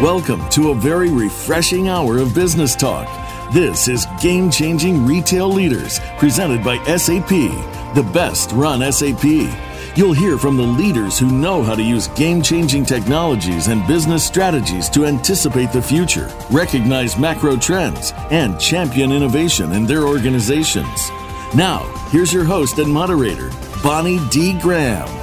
Welcome to a very refreshing hour of business talk. This is Game Changing Retail Leaders, presented by SAP, the best run SAP. You'll hear from the leaders who know how to use game changing technologies and business strategies to anticipate the future, recognize macro trends, and champion innovation in their organizations. Now, here's your host and moderator, Bonnie D. Graham.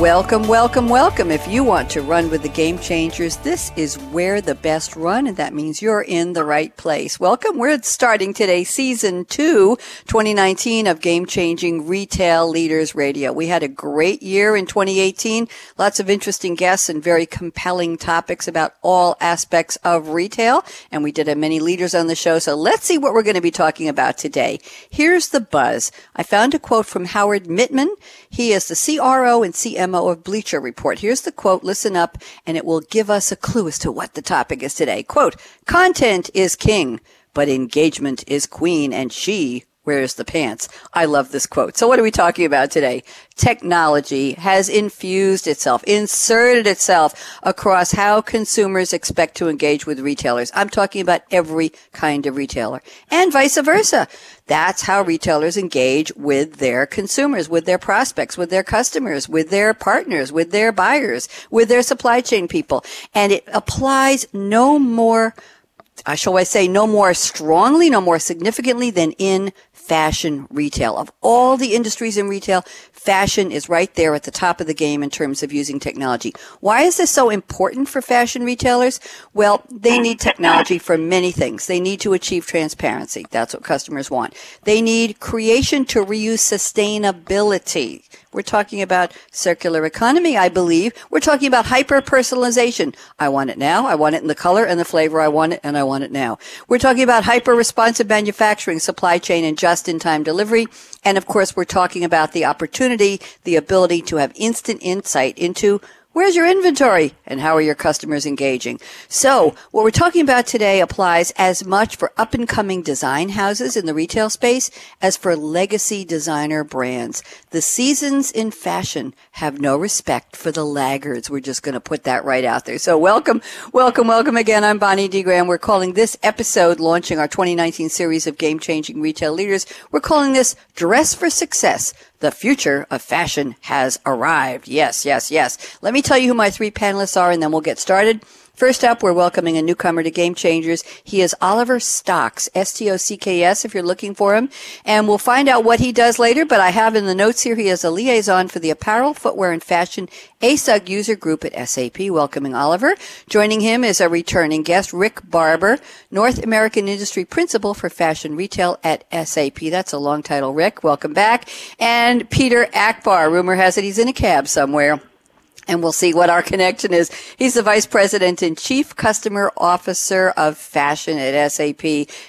Welcome, welcome, welcome. If you want to run with the game changers, this is where the best run, and that means you're in the right place. Welcome. We're starting today season two, 2019 of Game Changing Retail Leaders Radio. We had a great year in 2018. Lots of interesting guests and very compelling topics about all aspects of retail. And we did have many leaders on the show. So let's see what we're going to be talking about today. Here's the buzz. I found a quote from Howard Mittman. He is the CRO and CMO of Bleacher Report. Here's the quote. Listen up and it will give us a clue as to what the topic is today. Quote, content is king, but engagement is queen and she wears the pants. I love this quote. So what are we talking about today? Technology has infused itself, inserted itself across how consumers expect to engage with retailers. I'm talking about every kind of retailer and vice versa. That's how retailers engage with their consumers, with their prospects, with their customers, with their partners, with their buyers, with their supply chain people. And it applies no more uh, shall I say, no more strongly, no more significantly than in fashion retail. Of all the industries in retail, fashion is right there at the top of the game in terms of using technology. Why is this so important for fashion retailers? Well, they need technology for many things. They need to achieve transparency. That's what customers want. They need creation to reuse sustainability. We're talking about circular economy, I believe. We're talking about hyper personalization. I want it now. I want it in the color and the flavor. I want it and I want it now. We're talking about hyper responsive manufacturing, supply chain, and just in time delivery. And of course, we're talking about the opportunity, the ability to have instant insight into Where's your inventory and how are your customers engaging? So what we're talking about today applies as much for up and coming design houses in the retail space as for legacy designer brands. The seasons in fashion have no respect for the laggards. We're just going to put that right out there. So welcome, welcome, welcome again. I'm Bonnie D. Graham. We're calling this episode launching our 2019 series of game changing retail leaders. We're calling this dress for success the future of fashion has arrived. Yes, yes, yes. Let me tell you who my three panelists are and then we'll get started. First up, we're welcoming a newcomer to Game Changers. He is Oliver Stocks, S-T-O-C-K-S, if you're looking for him. And we'll find out what he does later, but I have in the notes here, he is a liaison for the apparel, footwear, and fashion ASUG user group at SAP. Welcoming Oliver. Joining him is a returning guest, Rick Barber, North American Industry Principal for Fashion Retail at SAP. That's a long title, Rick. Welcome back. And Peter Akbar. Rumor has it he's in a cab somewhere and we'll see what our connection is. He's the Vice President and Chief Customer Officer of Fashion at SAP.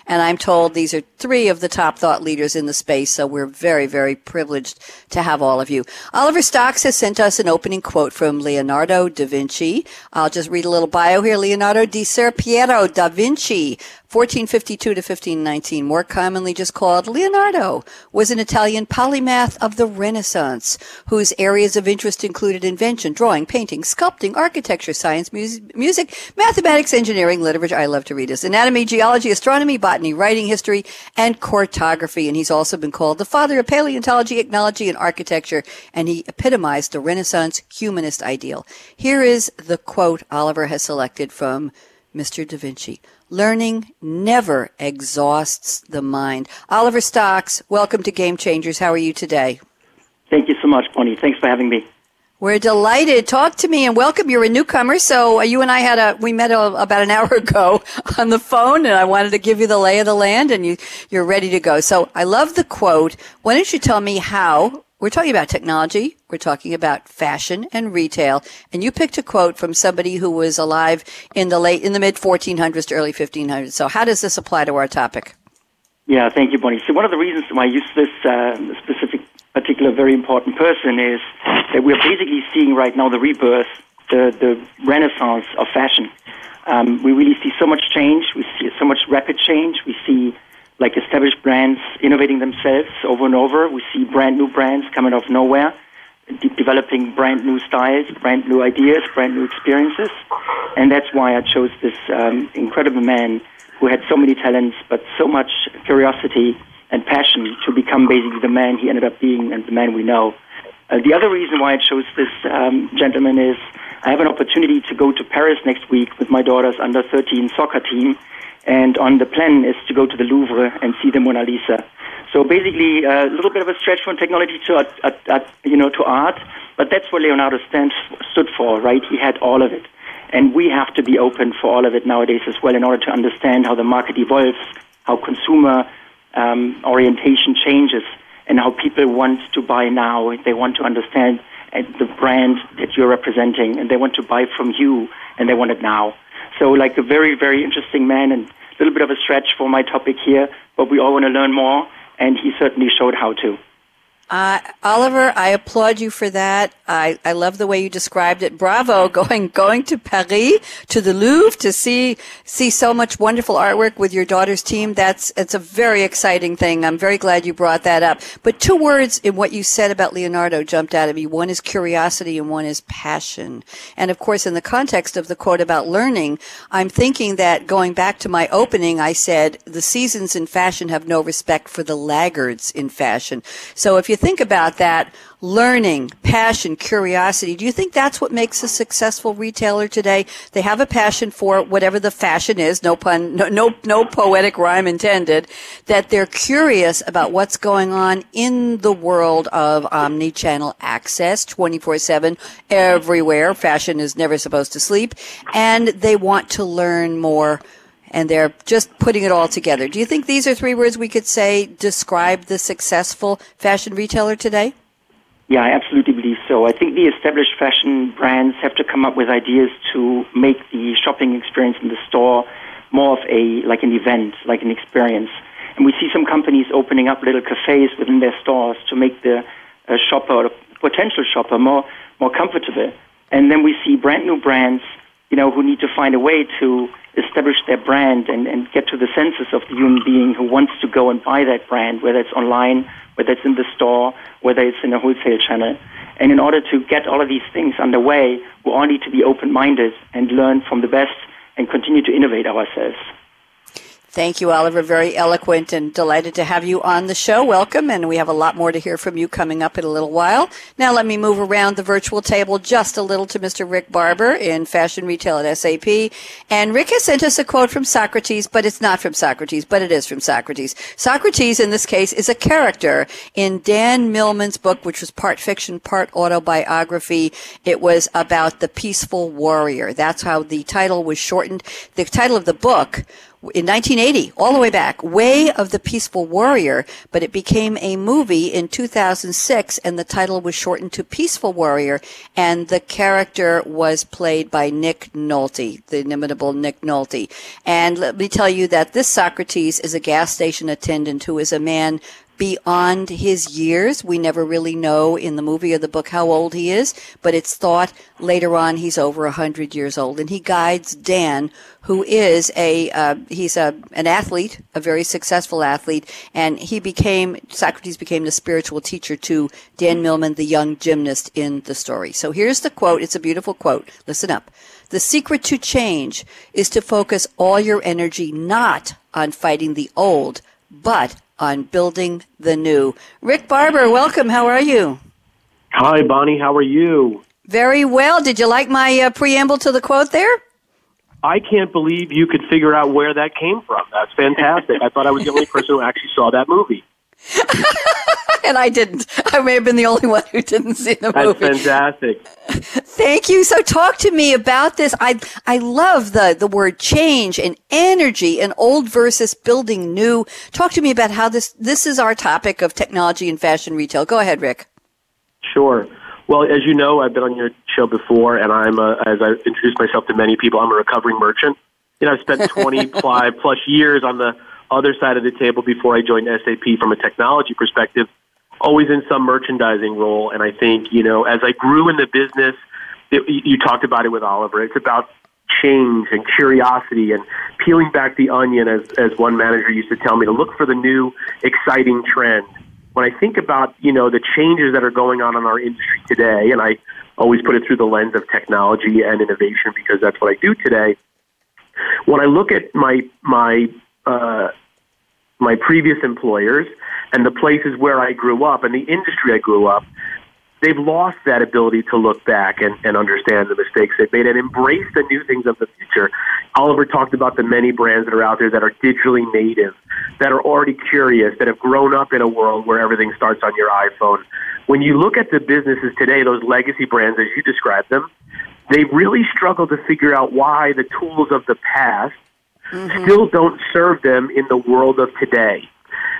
And I'm told these are three of the top thought leaders in the space. So we're very, very privileged to have all of you. Oliver Stocks has sent us an opening quote from Leonardo da Vinci. I'll just read a little bio here. Leonardo di Ser Piero da Vinci 1452 to 1519, more commonly just called Leonardo, was an Italian polymath of the Renaissance, whose areas of interest included invention, drawing, painting, sculpting, architecture, science, music, music mathematics, engineering, literature. I love to read this. Anatomy, geology, astronomy, botany, writing, history, and cartography. And he's also been called the father of paleontology, ethnology, and architecture. And he epitomized the Renaissance humanist ideal. Here is the quote Oliver has selected from Mr. Da Vinci. Learning never exhausts the mind. Oliver Stocks, welcome to Game Changers. How are you today? Thank you so much, Bonnie. Thanks for having me. We're delighted. Talk to me and welcome. You're a newcomer, so uh, you and I had a we met a, about an hour ago on the phone, and I wanted to give you the lay of the land, and you you're ready to go. So I love the quote. Why don't you tell me how we're talking about technology. We're talking about fashion and retail. And you picked a quote from somebody who was alive in the late, in the mid 1400s to early 1500s. So how does this apply to our topic? Yeah, thank you, Bonnie. So one of the reasons why I use this uh, specific, particular, very important person is that we're basically seeing right now the rebirth, the, the renaissance of fashion. Um, we really see so much change. We see so much rapid change. We see like established brands innovating themselves over and over. We see brand new brands coming out of nowhere. de- developing brand new styles, brand new ideas, brand new experiences. And that's why I chose this um, incredible man who had so many talents, but so much curiosity and passion to become basically the man he ended up being and the man we know. Uh, the other reason why I chose this um, gentleman is I have an opportunity to go to Paris next week with my daughter's under 13 soccer team, and on the plan is to go to the Louvre and see the Mona Lisa. So basically, a little bit of a stretch from technology to art, you know to art, but that's what Leonardo stands stood for, right? He had all of it, and we have to be open for all of it nowadays as well in order to understand how the market evolves, how consumer um, orientation changes, and how people want to buy now. They want to understand uh, the brand that you're representing, and they want to buy from you, and they want it now. So, like a very, very interesting man, and a little bit of a stretch for my topic here, but we all want to learn more and he certainly showed how to. Uh, Oliver, I applaud you for that. I, I love the way you described it. Bravo, going going to Paris to the Louvre to see see so much wonderful artwork with your daughter's team. That's it's a very exciting thing. I'm very glad you brought that up. But two words in what you said about Leonardo jumped out at me. One is curiosity and one is passion. And of course, in the context of the quote about learning, I'm thinking that going back to my opening, I said the seasons in fashion have no respect for the laggards in fashion. So if you think about that, learning, passion, curiosity, do you think that's what makes a successful retailer today? They have a passion for whatever the fashion is, no pun, no, no, no poetic rhyme intended, that they're curious about what's going on in the world of omni-channel access 24-7 everywhere. Fashion is never supposed to sleep and they want to learn more and they're just putting it all together. Do you think these are three words we could say describe the successful fashion retailer today? Yeah, I absolutely believe so. I think the established fashion brands have to come up with ideas to make the shopping experience in the store more of a like an event, like an experience. And we see some companies opening up little cafes within their stores to make the uh, shopper or potential shopper more more comfortable. And then we see brand new brands, you know, who need to find a way to establish their brand and, and get to the senses of the human being who wants to go and buy that brand, whether it's online, whether it's in the store, whether it's in a wholesale channel. And in order to get all of these things underway, we all need to be open minded and learn from the best and continue to innovate ourselves. Thank you, Oliver. Very eloquent and delighted to have you on the show. Welcome. And we have a lot more to hear from you coming up in a little while. Now let me move around the virtual table just a little to Mr. Rick Barber in fashion retail at SAP. And Rick has sent us a quote from Socrates, but it's not from Socrates, but it is from Socrates. Socrates in this case is a character in Dan Millman's book, which was part fiction, part autobiography. It was about the peaceful warrior. That's how the title was shortened. The title of the book in 1980, all the way back, Way of the Peaceful Warrior, but it became a movie in 2006 and the title was shortened to Peaceful Warrior and the character was played by Nick Nolte, the inimitable Nick Nolte. And let me tell you that this Socrates is a gas station attendant who is a man beyond his years. We never really know in the movie or the book how old he is, but it's thought later on he's over a hundred years old, and he guides Dan, who is a uh, he's a an athlete, a very successful athlete, and he became Socrates became the spiritual teacher to Dan Millman, the young gymnast in the story. So here's the quote. It's a beautiful quote. Listen up. The secret to change is to focus all your energy not on fighting the old, but on building the new. Rick Barber, welcome. How are you? Hi, Bonnie. How are you? Very well. Did you like my uh, preamble to the quote there? I can't believe you could figure out where that came from. That's fantastic. I thought I was the only person who actually saw that movie. and I didn't. I may have been the only one who didn't see the That's movie. fantastic. Thank you. So talk to me about this. I I love the the word change and energy and old versus building new. Talk to me about how this this is our topic of technology and fashion retail. Go ahead, Rick. Sure. Well, as you know, I've been on your show before, and I'm a, as I introduced myself to many people, I'm a recovering merchant. You know, I've spent 25 plus years on the other side of the table before I joined SAP from a technology perspective, always in some merchandising role. And I think, you know, as I grew in the business, it, you talked about it with Oliver. It's about change and curiosity and peeling back the onion, as, as one manager used to tell me, to look for the new exciting trend. when I think about you know the changes that are going on in our industry today, and I always put it through the lens of technology and innovation because that's what I do today. When I look at my my uh, my previous employers and the places where I grew up and the industry I grew up, they've lost that ability to look back and, and understand the mistakes they've made and embrace the new things of the future. Oliver talked about the many brands that are out there that are digitally native, that are already curious, that have grown up in a world where everything starts on your iPhone. When you look at the businesses today, those legacy brands as you described them, they really struggle to figure out why the tools of the past mm-hmm. still don't serve them in the world of today.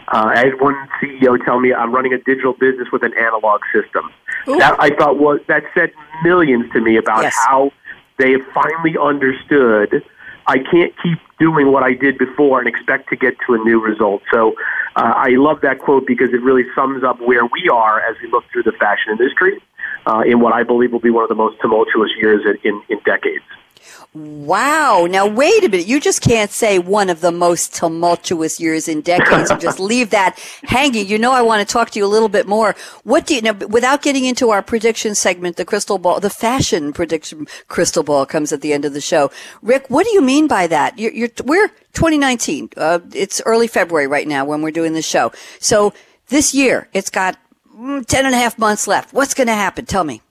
Uh, I had one CEO tell me I'm running a digital business with an analog system. Ooh. That I thought was that said millions to me about yes. how they have finally understood. I can't keep doing what I did before and expect to get to a new result. So uh, I love that quote because it really sums up where we are as we look through the fashion industry uh, in what I believe will be one of the most tumultuous years in, in, in decades. Wow. Now, wait a minute. You just can't say one of the most tumultuous years in decades and just leave that hanging. You know, I want to talk to you a little bit more. What do you know, without getting into our prediction segment, the crystal ball, the fashion prediction crystal ball comes at the end of the show. Rick, what do you mean by that? You're, you're we're 2019. Uh, it's early February right now when we're doing the show. So this year, it's got mm, 10 and a half months left. What's going to happen? Tell me.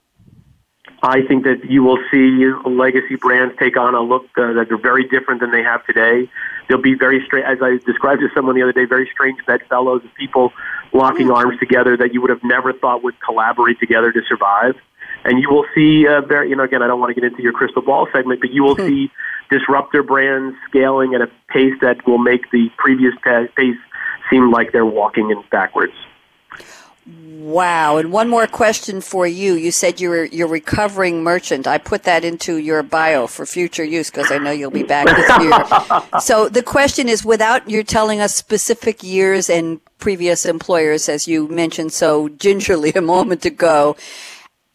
I think that you will see legacy brands take on a look uh, that are very different than they have today. They'll be very strange, as I described to someone the other day, very strange bedfellows of people locking mm. arms together that you would have never thought would collaborate together to survive. And you will see, uh, very, you know, again, I don't want to get into your crystal ball segment, but you will mm. see disruptor brands scaling at a pace that will make the previous pace seem like they're walking in backwards. Wow. And one more question for you. You said you're you're recovering merchant. I put that into your bio for future use because I know you'll be back this year. so the question is without you telling us specific years and previous employers as you mentioned so gingerly a moment ago,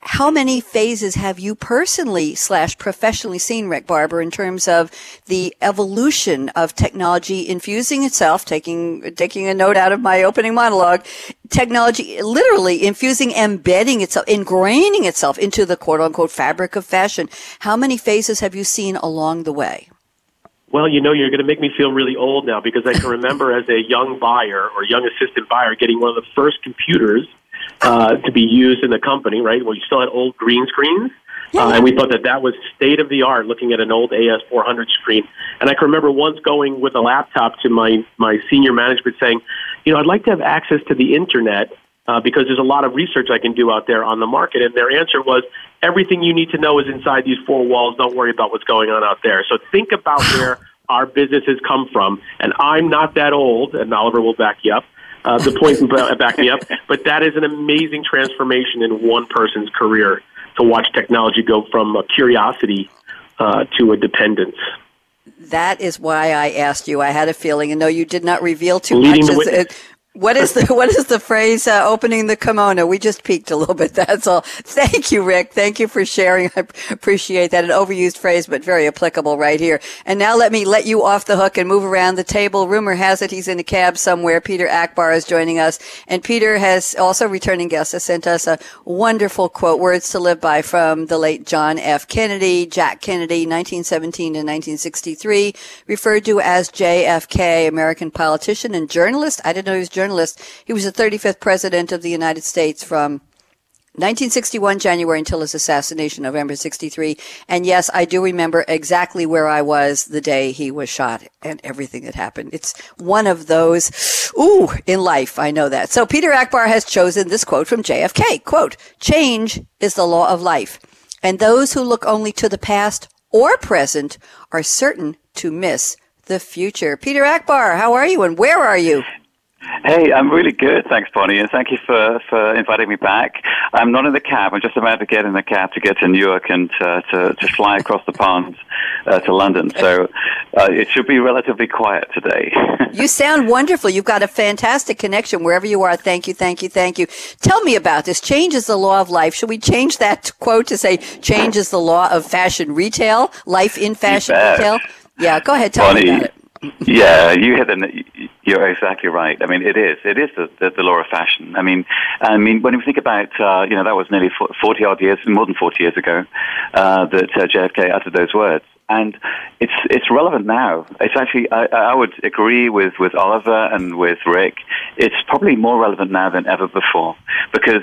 how many phases have you personally slash professionally seen, Rick Barber, in terms of the evolution of technology infusing itself, taking, taking a note out of my opening monologue, technology literally infusing, embedding itself, ingraining itself into the quote unquote fabric of fashion. How many phases have you seen along the way? Well, you know, you're going to make me feel really old now because I can remember as a young buyer or young assistant buyer getting one of the first computers uh, to be used in the company, right? Well, you still had old green screens. Uh, and we thought that that was state of the art looking at an old AS400 screen. And I can remember once going with a laptop to my, my senior management saying, you know, I'd like to have access to the internet uh, because there's a lot of research I can do out there on the market. And their answer was, everything you need to know is inside these four walls. Don't worry about what's going on out there. So think about where our businesses come from. And I'm not that old, and Oliver will back you up uh, the point and back me up. But that is an amazing transformation in one person's career to watch technology go from a curiosity uh, to a dependence. That is why I asked you. I had a feeling, and no, you did not reveal too Leading much. What is the what is the phrase uh, opening the kimono? We just peeked a little bit. That's all. Thank you, Rick. Thank you for sharing. I appreciate that. An overused phrase, but very applicable right here. And now let me let you off the hook and move around the table. Rumor has it he's in a cab somewhere. Peter Akbar is joining us, and Peter has also returning guest has sent us a wonderful quote, words to live by from the late John F. Kennedy, Jack Kennedy, 1917 to 1963, referred to as JFK, American politician and journalist. I didn't know he was journalist journalist. He was the 35th president of the United States from 1961 January until his assassination, November 63. And yes, I do remember exactly where I was the day he was shot and everything that happened. It's one of those, ooh, in life. I know that. So Peter Akbar has chosen this quote from JFK. Quote, change is the law of life. And those who look only to the past or present are certain to miss the future. Peter Akbar, how are you and where are you? Hey, I'm really good, thanks, Bonnie, and thank you for, for inviting me back. I'm not in the cab. I'm just about to get in the cab to get to Newark and uh, to, to fly across the pond uh, to London. So uh, it should be relatively quiet today. you sound wonderful. You've got a fantastic connection wherever you are. Thank you, thank you, thank you. Tell me about this. Change is the law of life. Should we change that quote to say change is the law of fashion retail, life in fashion retail? Yeah, go ahead. Tell Bonnie, me about it. yeah, you hit the You're exactly right. I mean, it is. It is the, the, the law of fashion. I mean, I mean, when we think about, uh, you know, that was nearly 40 odd years, more than 40 years ago, uh, that uh, JFK uttered those words. And it's it's relevant now. It's actually I, I would agree with, with Oliver and with Rick. It's probably more relevant now than ever before because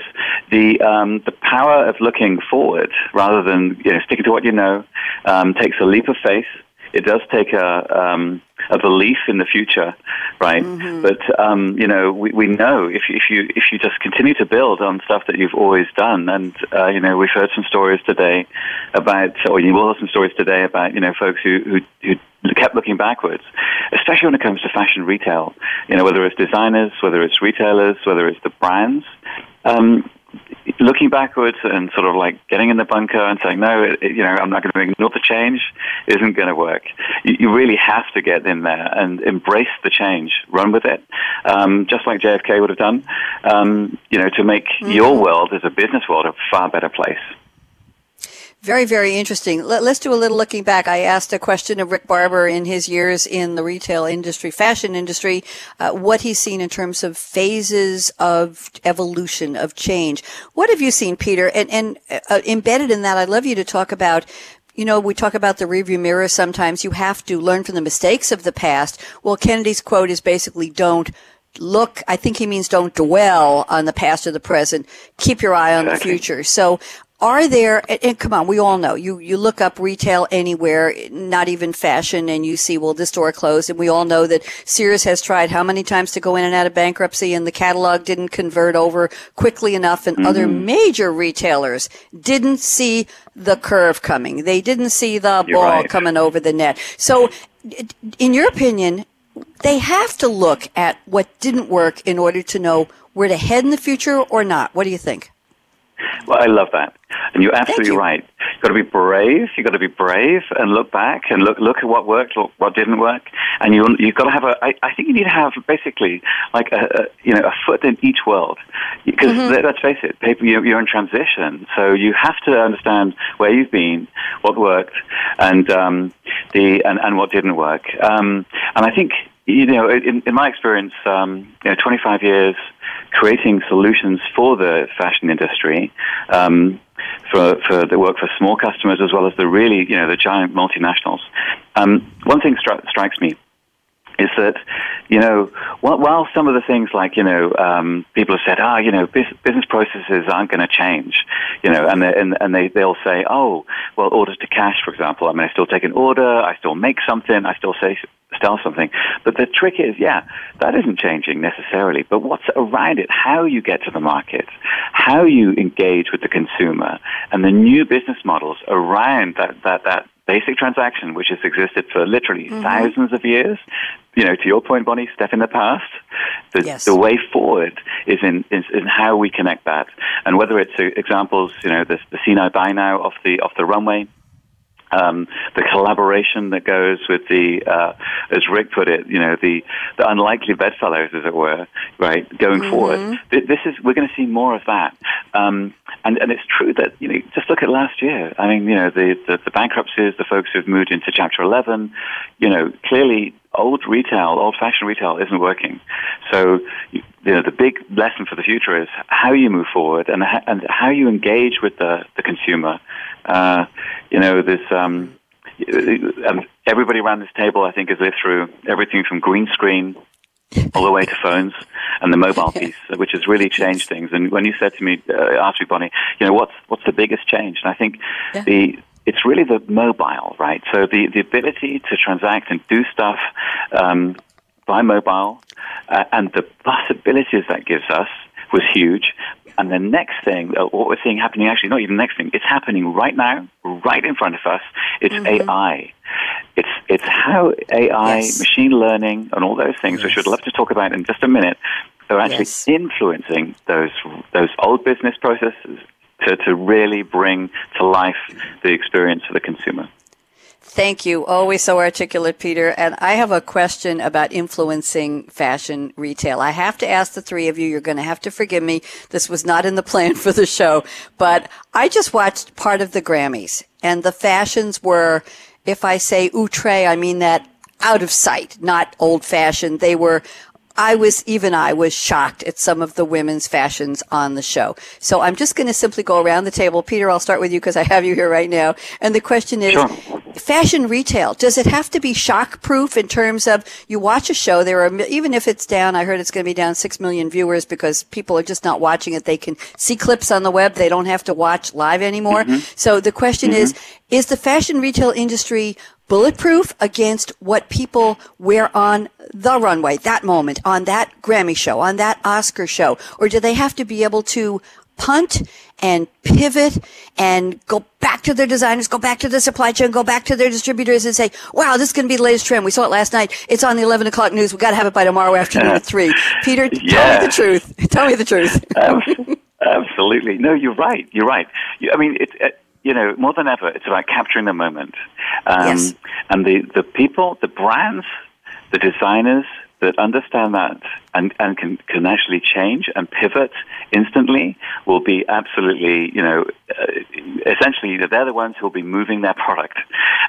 the um, the power of looking forward rather than you know sticking to what you know um, takes a leap of faith it does take a um, a belief in the future, right? Mm-hmm. But um, you know, we, we know if if you if you just continue to build on stuff that you've always done, and uh, you know, we've heard some stories today about, or you will hear some stories today about, you know, folks who who, who kept looking backwards, especially when it comes to fashion retail. You know, whether it's designers, whether it's retailers, whether it's the brands. Um, looking backwards and sort of like getting in the bunker and saying, no, it, you know, I'm not going to ignore the change isn't going to work. You, you, really have to get in there and embrace the change, run with it, um, just like JFK would have done, um, you know, to make mm-hmm. your world as a business world a far better place. Very, very interesting. Let, us do a little looking back. I asked a question of Rick Barber in his years in the retail industry, fashion industry, uh, what he's seen in terms of phases of evolution, of change. What have you seen, Peter? And, and uh, embedded in that, I'd love you to talk about you know, we talk about the rearview mirror sometimes. You have to learn from the mistakes of the past. Well, Kennedy's quote is basically don't look, I think he means don't dwell on the past or the present. Keep your eye on the future. So are there and, come on we all know you you look up retail anywhere not even fashion and you see well this store closed and we all know that Sears has tried how many times to go in and out of bankruptcy and the catalog didn't convert over quickly enough and mm-hmm. other major retailers didn't see the curve coming they didn't see the You're ball right. coming over the net so in your opinion they have to look at what didn't work in order to know where to head in the future or not what do you think well, I love that. And you're absolutely you. right. You've got to be brave. You've got to be brave and look back and look look at what worked, look what didn't work. And you you've got to have a. I, I think you need to have basically like a, a you know a foot in each world because mm-hmm. let's face it, people you're, you're in transition, so you have to understand where you've been, what worked, and um, the and, and what didn't work. Um, and I think you know, in, in my experience, um, you know, 25 years creating solutions for the fashion industry, um, for, for the work for small customers as well as the really, you know, the giant multinationals. Um, one thing stri- strikes me is that, you know, while, while some of the things like, you know, um, people have said, ah, you know, business processes aren't going to change, you know, and, and, and they, they'll say, oh, well, orders to cash, for example, I mean, I still take an order, I still make something, I still say, sell something. But the trick is, yeah, that isn't changing necessarily, but what's around it, how you get to the market, how you engage with the consumer, and the new business models around that, that, that basic transaction, which has existed for literally mm-hmm. thousands of years. You know, to your point, Bonnie, step in the past. The, yes. the way forward is in, is in how we connect that, and whether it's uh, examples, you know, the, the see now buy now off the off the runway um, the collaboration that goes with the, uh, as Rick put it, you know, the, the unlikely bedfellows, as it were, right, going mm-hmm. forward. This is, we're going to see more of that. Um, and, and it's true that, you know, just look at last year. I mean, you know, the, the, the bankruptcies, the folks who've moved into Chapter 11, you know, clearly old retail, old-fashioned retail isn't working. So, you know, the big lesson for the future is how you move forward and, and how you engage with the, the consumer uh, you know, this. Um, um, everybody around this table, I think, has lived through everything from green screen all the way to phones and the mobile piece, which has really changed things. And when you said to me, uh, asked me, Bonnie, you know, what's what's the biggest change? And I think yeah. the it's really the mobile, right? So the the ability to transact and do stuff um, by mobile, uh, and the possibilities that gives us was huge. And the next thing, uh, what we're seeing happening, actually, not even the next thing, it's happening right now, right in front of us. It's mm-hmm. AI. It's it's how AI, yes. machine learning, and all those things, yes. which we'd love to talk about in just a minute, are actually yes. influencing those those old business processes to, to really bring to life the experience for the consumer. Thank you. Always so articulate, Peter. And I have a question about influencing fashion retail. I have to ask the three of you. You're going to have to forgive me. This was not in the plan for the show, but I just watched part of the Grammys and the fashions were, if I say outre, I mean that out of sight, not old fashioned. They were I was, even I was shocked at some of the women's fashions on the show. So I'm just going to simply go around the table. Peter, I'll start with you because I have you here right now. And the question is, Sure. fashion retail, does it have to be shock proof in terms of you watch a show, there are, even if it's down, I heard it's going to be down 6 million viewers because people are just not watching it. They can see clips on the web. They don't have to watch live anymore. Mm-hmm. So the question mm-hmm. is, is the fashion retail industry bulletproof against what people wear on the runway, that moment, on that Grammy show, on that Oscar show? Or do they have to be able to punt and pivot and go back to their designers, go back to the supply chain, go back to their distributors and say, wow, this is going to be the latest trend. We saw it last night. It's on the 11 o'clock news. We've got to have it by tomorrow afternoon at 3. Peter, tell me the truth. Tell me the truth. Absolutely. No, you're right. You're right. I mean, it, it, you know, more than ever, it's about capturing the moment. Um, Yes. And the, the people, the brands, the designers that understand that and, and can, can actually change and pivot instantly will be absolutely, you know, uh, essentially they're the ones who will be moving their product.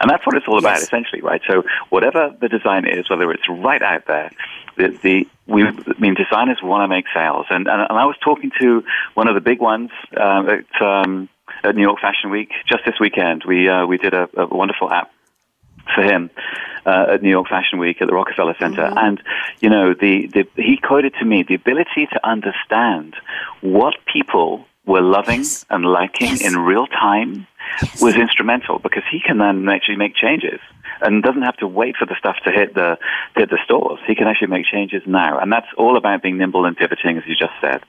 And that's what it's all about, Yes. essentially, right? So whatever the design is, whether it's right out there, the, the we, I mean, designers want to make sales. And, and, and I was talking to one of the big ones um, at, um, at New York Fashion Week just this weekend. We, uh, we did a, a wonderful app for him uh, at New York Fashion Week at the Rockefeller Center, and you know, the, the he quoted to me the ability to understand what people were loving Yes. and liking Yes. in real time was instrumental because he can then actually make changes and doesn't have to wait for the stuff to hit the hit the stores. He can actually make changes now, and that's all about being nimble and pivoting, as you just said.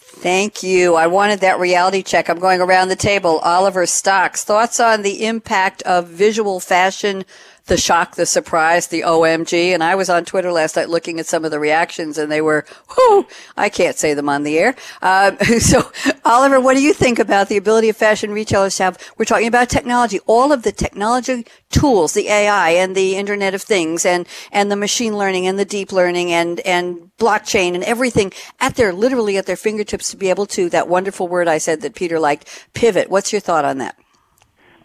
Thank you. I wanted that reality check. I'm going around the table. Oliver Stocks, thoughts on the impact of visual fashion, the shock, the surprise, the OMG. And I was on Twitter last night looking at some of the reactions and they were, whoo, I can't say them on the air. Um, so, Oliver, what do you think about the ability of fashion retailers to have, we're talking about technology, all of the technology tools, the AI and the Internet of Things and, and the machine learning and the deep learning and, and blockchain and everything at their, literally at their fingertips to be able to, that wonderful word I said that Peter liked, pivot. What's your thought on that?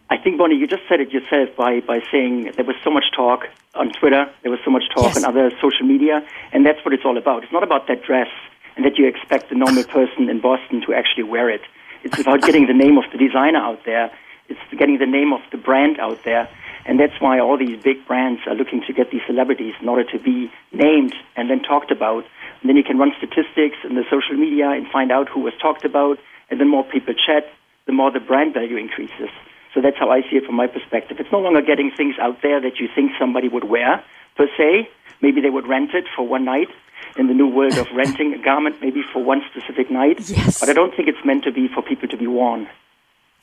I think, Bonnie, you just said it yourself by, by saying there was so much talk on Twitter, there was so much talk Yes. on other social media, and that's what it's all about. It's not about that dress and that you expect the normal person in Boston to actually wear it. It's about getting the name of the designer out there. It's getting the name of the brand out there. And that's why all these big brands are looking to get these celebrities in order to be named and then talked about. And then you can run statistics in the social media and find out who was talked about. And the more people chat, the more the brand value increases. So that's how I see it from my perspective. It's no longer getting things out there that you think somebody would wear, per se. Maybe they would rent it for one night in the new world of renting a garment, maybe for one specific night. Yes. But I don't think it's meant to be for people to be worn.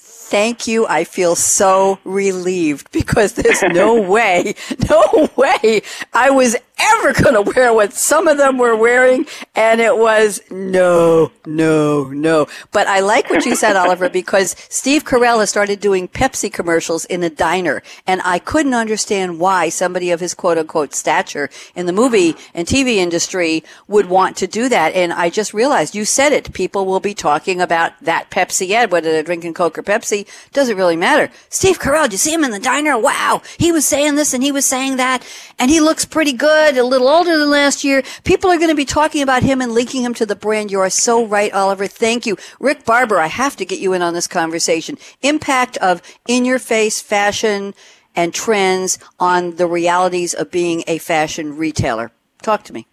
Thank you. I feel so relieved because there's no way, no way I was ever going to wear what some of them were wearing. And it was no, no, no. But I like what you said, Oliver, because Steve Carell has started doing Pepsi commercials in a diner. And I couldn't understand why somebody of his quote unquote stature in the movie and TV industry would want to do that. And I just realized you said it. People will be talking about that Pepsi ad, whether they're drinking Coke or Pepsi, doesn't really matter. Steve Carell, did you see him in the diner? Wow. He was saying this and he was saying that. And he looks pretty good, a little older than last year. People are going to be talking about him and linking him to the brand. You are so right, Oliver. Thank you. Rick Barber, I have to get you in on this conversation. Impact of in your face fashion and trends on the realities of being a fashion retailer. Talk to me.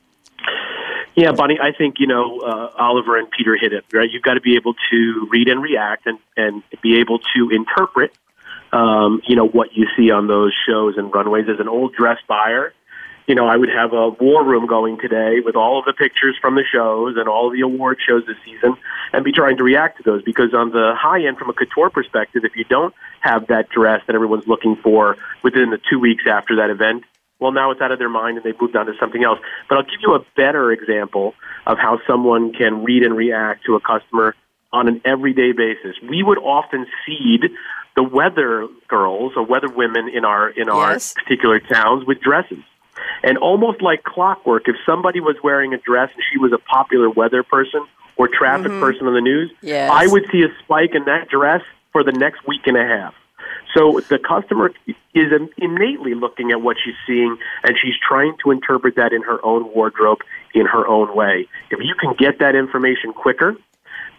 Yeah, Bonnie, I think, you know, uh, Oliver and Peter hit it, right? You've got to be able to read and react and, and be able to interpret, um, you know, what you see on those shows and runways. As an old dress buyer, you know, I would have a war room going today with all of the pictures from the shows and all of the award shows this season and be trying to react to those because on the high end, from a couture perspective, if you don't have that dress that everyone's looking for within the two weeks after that event, well, now it's out of their mind and they've moved on to something else. But I'll give you a better example of how someone can read and react to a customer on an everyday basis. We would often seed the weather girls or weather women in our in our Yes. particular towns with dresses. And almost like clockwork, if somebody was wearing a dress and she was a popular weather person or traffic person on the news, Yes. I would see a spike in that dress for the next week and a half. So the customer is innately looking at what she's seeing, and she's trying to interpret that in her own wardrobe in her own way. If you can get that information quicker,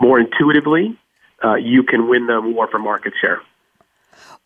more intuitively, uh, you can win the war for market share.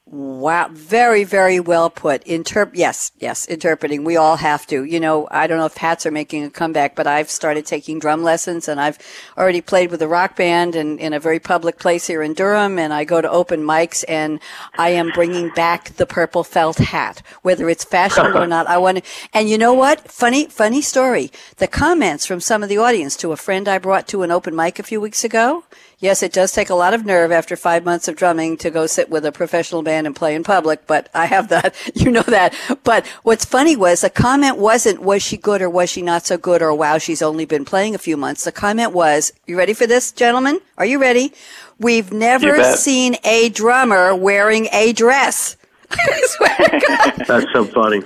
Wow, very, very well put. Interp- yes, yes, interpreting. We all have to. You know, I don't know if hats are making a comeback, but I've started taking drum lessons and I've already played with a rock band and in a very public place here in Durham and I go to open mics and I am bringing back the purple felt hat, whether it's fashionable or not. I want to, and you know what? Funny, funny story. The comments from some of the audience to a friend I brought to an open mic a few weeks ago, Yes, it does take a lot of nerve after five months of drumming to go sit with a professional band and play in public, but I have that. You know that. But what's funny was the comment wasn't, was she good or was she not so good or wow, she's only been playing a few months. The comment was, you ready for this, gentlemen? Are you ready? We've never seen a drummer wearing a dress. That's so funny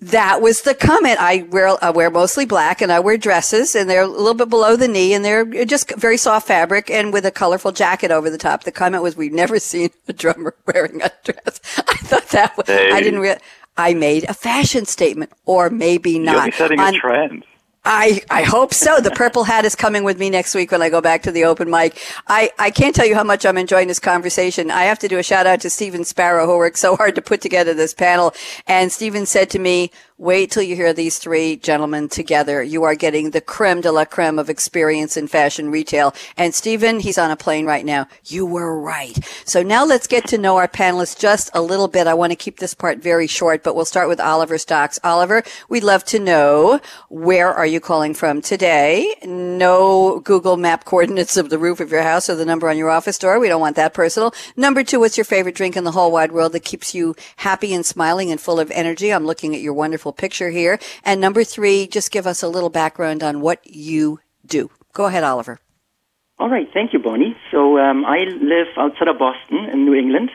that was the comment. I wear I wear mostly black, and I wear dresses, and they're a little bit below the knee, and they're just very soft fabric, and with a colorful jacket over the top. The comment was, "We've never seen a drummer wearing a dress." I thought that was, hey. I didn't. Re- I made a fashion statement, or maybe not. You're setting On, a trend. I, I hope so. The purple hat is coming with me next week when I go back to the open mic. I, I can't tell you how much I'm enjoying this conversation. I have to do a shout out to Stephen Sparrow who worked so hard to put together this panel. And Stephen said to me, Wait till you hear these three gentlemen together. You are getting the creme de la creme of experience in fashion retail. And Stephen, he's on a plane right now. You were right. So now let's get to know our panelists just a little bit. I want to keep this part very short, but we'll start with Oliver Stocks. Oliver, we'd love to know where are you calling from today? No Google map coordinates of the roof of your house or the number on your office door. We don't want that personal. Number two, what's your favorite drink in the whole wide world that keeps you happy and smiling and full of energy? I'm looking at your wonderful wonderful picture here. And number three, just give us a little background on what you do. Go ahead, Oliver. All right. Thank you, Bonnie. So um, I live outside of Boston in New England,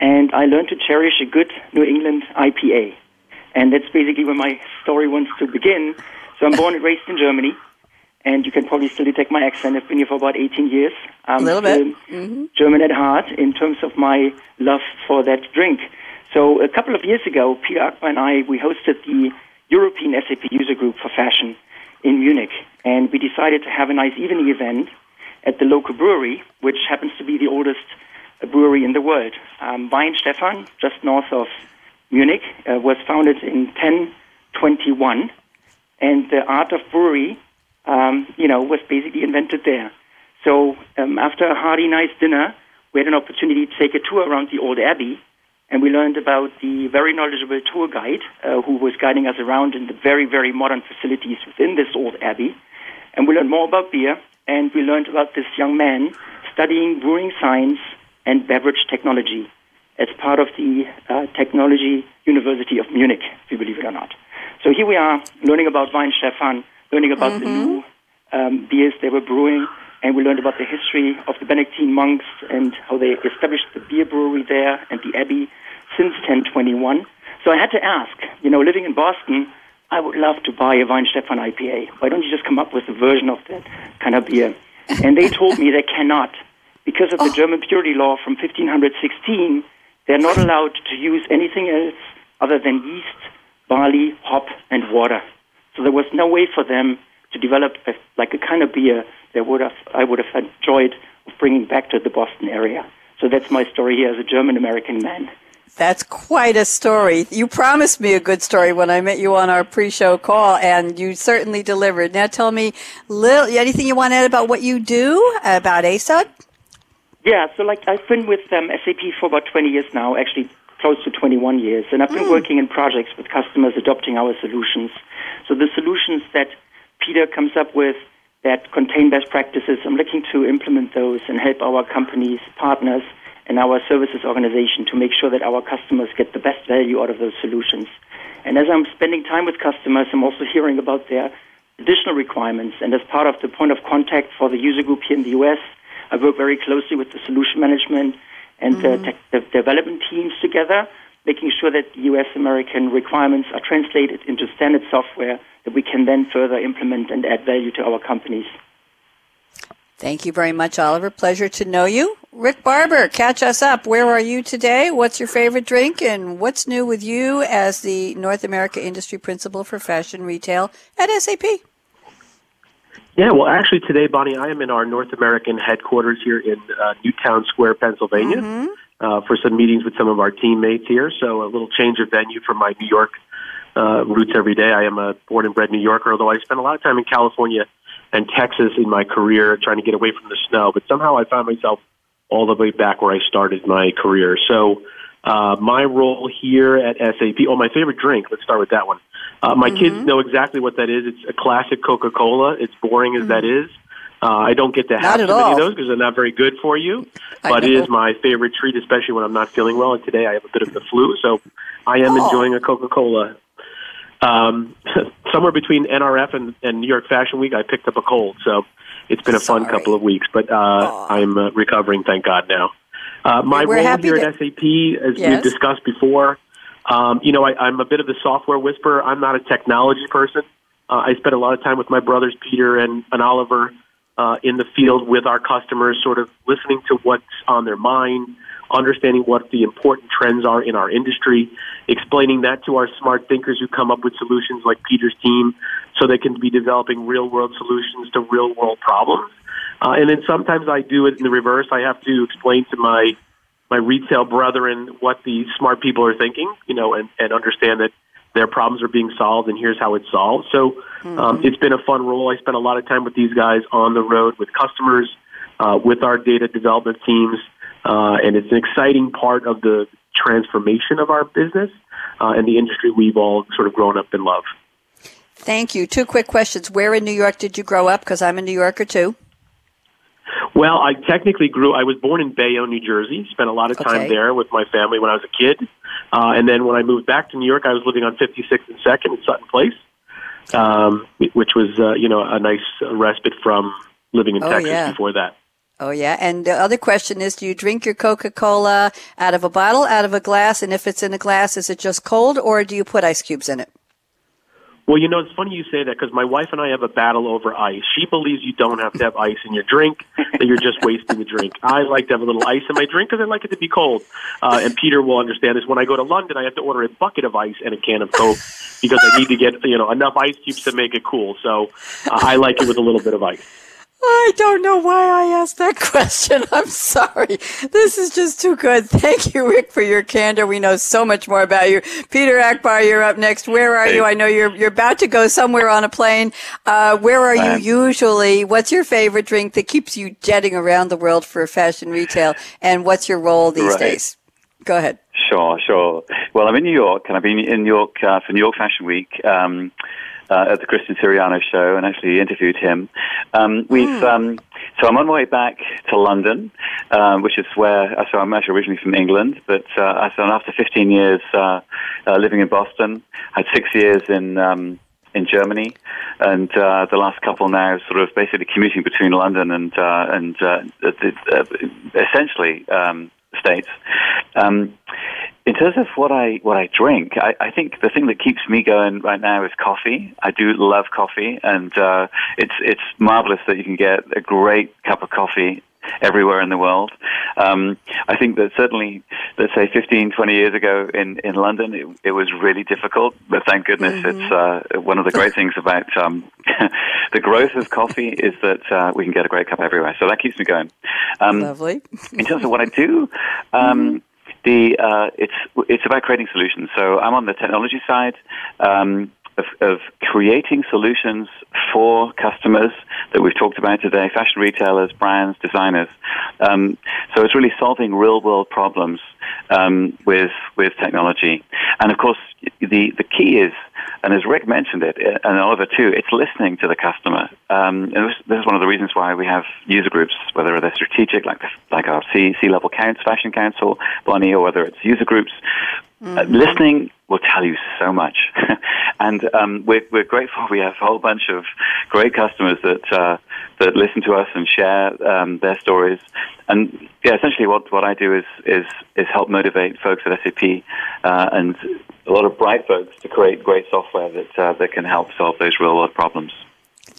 and I learned to cherish a good New England IPA. And that's basically where my story wants to begin. So I'm born and raised in Germany, and you can probably still detect my accent. I've been here for about 18 years. I'm a little bit. Mm-hmm. German at heart in terms of my love for that drink. So a couple of years ago, Peter Akbar and I, we hosted the European SAP user group for fashion in Munich. And we decided to have a nice evening event at the local brewery, which happens to be the oldest brewery in the world. Um, Weihenstephan, just north of Munich, uh, was founded in 1021. And the art of brewery, um, you know, was basically invented there. So um, after a hearty, nice dinner, we had an opportunity to take a tour around the old abbey and we learned about the very knowledgeable tour guide uh, who was guiding us around in the very, very modern facilities within this old abbey. And we learned more about beer, and we learned about this young man studying brewing science and beverage technology as part of the uh, Technology University of Munich, if you believe it or not. So here we are learning about Weihenstephan, learning about mm-hmm. the new um, beers they were brewing, and we learned about the history of the Benedictine monks and how they established the beer brewery there and the abbey since 1021. So I had to ask, you know, living in Boston, I would love to buy a Weihenstephan IPA. Why don't you just come up with a version of that kind of beer? And they told me they cannot. Because of the oh. German purity law from 1516, they're not allowed to use anything else other than yeast, barley, hop, and water. So there was no way for them to develop a, like a kind of beer that would have I would have enjoyed bringing back to the Boston area. So that's my story here as a German American man. That's quite a story. You promised me a good story when I met you on our pre-show call, and you certainly delivered. Now, tell me, Lil, anything you want to add about what you do about ASUG? Yeah, so like I've been with um, SAP for about 20 years now, actually close to 21 years, and I've been mm. working in projects with customers adopting our solutions. So the solutions that Peter comes up with that contain best practices. I'm looking to implement those and help our companies, partners, and our services organization to make sure that our customers get the best value out of those solutions. And as I'm spending time with customers, I'm also hearing about their additional requirements. And as part of the point of contact for the user group here in the US, I work very closely with the solution management and mm-hmm. the, tech, the development teams together, making sure that US American requirements are translated into standard software that we can then further implement and add value to our companies. Thank you very much, Oliver. Pleasure to know you. Rick Barber, catch us up. Where are you today? What's your favorite drink? And what's new with you as the North America Industry Principal for Fashion Retail at SAP? Yeah, well, actually, today, Bonnie, I am in our North American headquarters here in uh, Newtown Square, Pennsylvania, mm-hmm. uh, for some meetings with some of our teammates here. So, a little change of venue from my New York uh, roots every day. I am a born and bred New Yorker, although I spent a lot of time in California and Texas in my career trying to get away from the snow. But somehow I found myself all the way back where I started my career. So, uh, my role here at SAP, oh, my favorite drink, let's start with that one. Uh, my mm-hmm. kids know exactly what that is. It's a classic Coca Cola. It's boring as mm-hmm. that is. Uh, I don't get to have too many of those because they're not very good for you. But it is my favorite treat, especially when I'm not feeling well. And today I have a bit of the flu, so I am oh. enjoying a Coca Cola. Um, somewhere between NRF and, and New York Fashion Week, I picked up a cold, so it's been a Sorry. fun couple of weeks. But uh, I'm uh, recovering, thank God now. Uh, my We're role here at SAP, as yes. we've discussed before, um, you know, I, I'm a bit of the software whisperer. I'm not a technology person. Uh, I spend a lot of time with my brothers Peter and, and Oliver uh, in the field with our customers, sort of listening to what's on their mind, understanding what the important trends are in our industry, explaining that to our smart thinkers who come up with solutions like Peter's team so they can be developing real world solutions to real world problems. Uh, and then sometimes I do it in the reverse. I have to explain to my my retail brethren what the smart people are thinking, you know, and, and understand that their problems are being solved and here's how it's solved. So um, mm-hmm. it's been a fun role. I spent a lot of time with these guys on the road with customers, uh, with our data development teams, uh, and it's an exciting part of the transformation of our business uh, and the industry we've all sort of grown up and love. Thank you. Two quick questions. Where in New York did you grow up? Because I'm a New Yorker too. Well, I technically grew. I was born in Bayonne, New Jersey. Spent a lot of time okay. there with my family when I was a kid, uh, and then when I moved back to New York, I was living on 56th and Second in Sutton Place, um, which was uh, you know a nice respite from living in oh, Texas yeah. before that. Oh yeah, and the other question is: Do you drink your Coca Cola out of a bottle, out of a glass, and if it's in a glass, is it just cold, or do you put ice cubes in it? Well, you know, it's funny you say that because my wife and I have a battle over ice. She believes you don't have to have ice in your drink, that you're just wasting the drink. I like to have a little ice in my drink because I like it to be cold. Uh, and Peter will understand this. When I go to London, I have to order a bucket of ice and a can of Coke because I need to get, you know, enough ice cubes to make it cool. So uh, I like it with a little bit of ice. I don't know why I asked that question. I'm sorry. This is just too good. Thank you, Rick, for your candor. We know so much more about you. Peter Akbar, you're up next. Where are hey. you? I know you're you're about to go somewhere on a plane. Uh, where are you usually? What's your favorite drink that keeps you jetting around the world for fashion retail? And what's your role these right. days? Go ahead. Sure, sure. Well, I'm in New York, and I've been in New York uh, for New York Fashion Week. Um, uh, at the Christian Siriano show and actually interviewed him. Um, we've mm. um, so I'm on my way back to London, um, which is where so I'm actually originally from England, but uh, so after 15 years uh, uh, living in Boston, I had six years in. Um, in Germany, and uh, the last couple now sort of basically commuting between London and uh, and uh, essentially um, states. Um, in terms of what I what I drink, I, I think the thing that keeps me going right now is coffee. I do love coffee, and uh, it's it's marvelous that you can get a great cup of coffee everywhere in the world. Um, I think that certainly, let's say 15, 20 years ago in, in London, it, it was really difficult, but thank goodness mm-hmm. it's uh, one of the great things about um, the growth of coffee is that uh, we can get a great cup everywhere. So that keeps me going. Um, Lovely. in terms of what I do, um, mm-hmm the uh, it's it's about creating solutions. So I'm on the technology side. Um, of, of, creating solutions for customers that we've talked about today, fashion retailers, brands, designers. Um, so it's really solving real world problems um, with with technology. And of course, the the key is and as Rick mentioned it, uh, and Oliver too, it's listening to the customer. Um, and this, this, is one of the reasons why we have user groups, whether they're strategic, like like our C C level counts, Fashion Council, Bonnie, or whether it's user groups. Mm-hmm. Uh, listening will tell you so much, and um, we're, we're grateful. We have a whole bunch of great customers that uh, that listen to us and share um, their stories. And yeah, essentially, what, what I do is is is help motivate folks at SAP uh, and a lot of bright folks to create great software that uh, that can help solve those real world problems.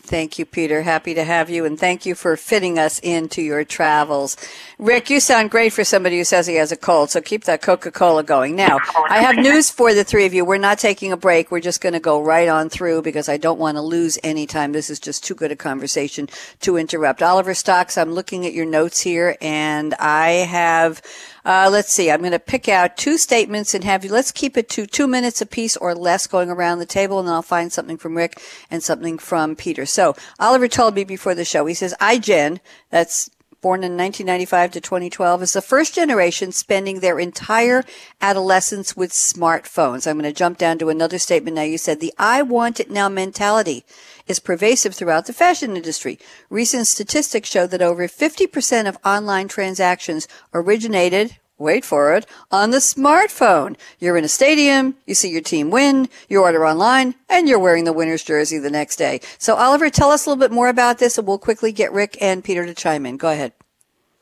Thank you, Peter. Happy to have you, and thank you for fitting us into your travels. Rick, you sound great for somebody who says he has a cold, so keep that Coca Cola going. Now, I have news for the three of you. We're not taking a break. We're just going to go right on through because I don't want to lose any time. This is just too good a conversation to interrupt. Oliver Stocks, I'm looking at your notes here, and I have uh, let's see. I'm going to pick out two statements and have you. Let's keep it to two minutes apiece or less going around the table, and then I'll find something from Rick and something from Peter. So Oliver told me before the show. He says, "iGen." That's born in 1995 to 2012, is the first generation spending their entire adolescence with smartphones. I'm going to jump down to another statement now. You said the I want it now mentality is pervasive throughout the fashion industry. Recent statistics show that over 50% of online transactions originated wait for it, on the smartphone. You're in a stadium, you see your team win, you order online, and you're wearing the winner's jersey the next day. So, Oliver, tell us a little bit more about this, and we'll quickly get Rick and Peter to chime in. Go ahead.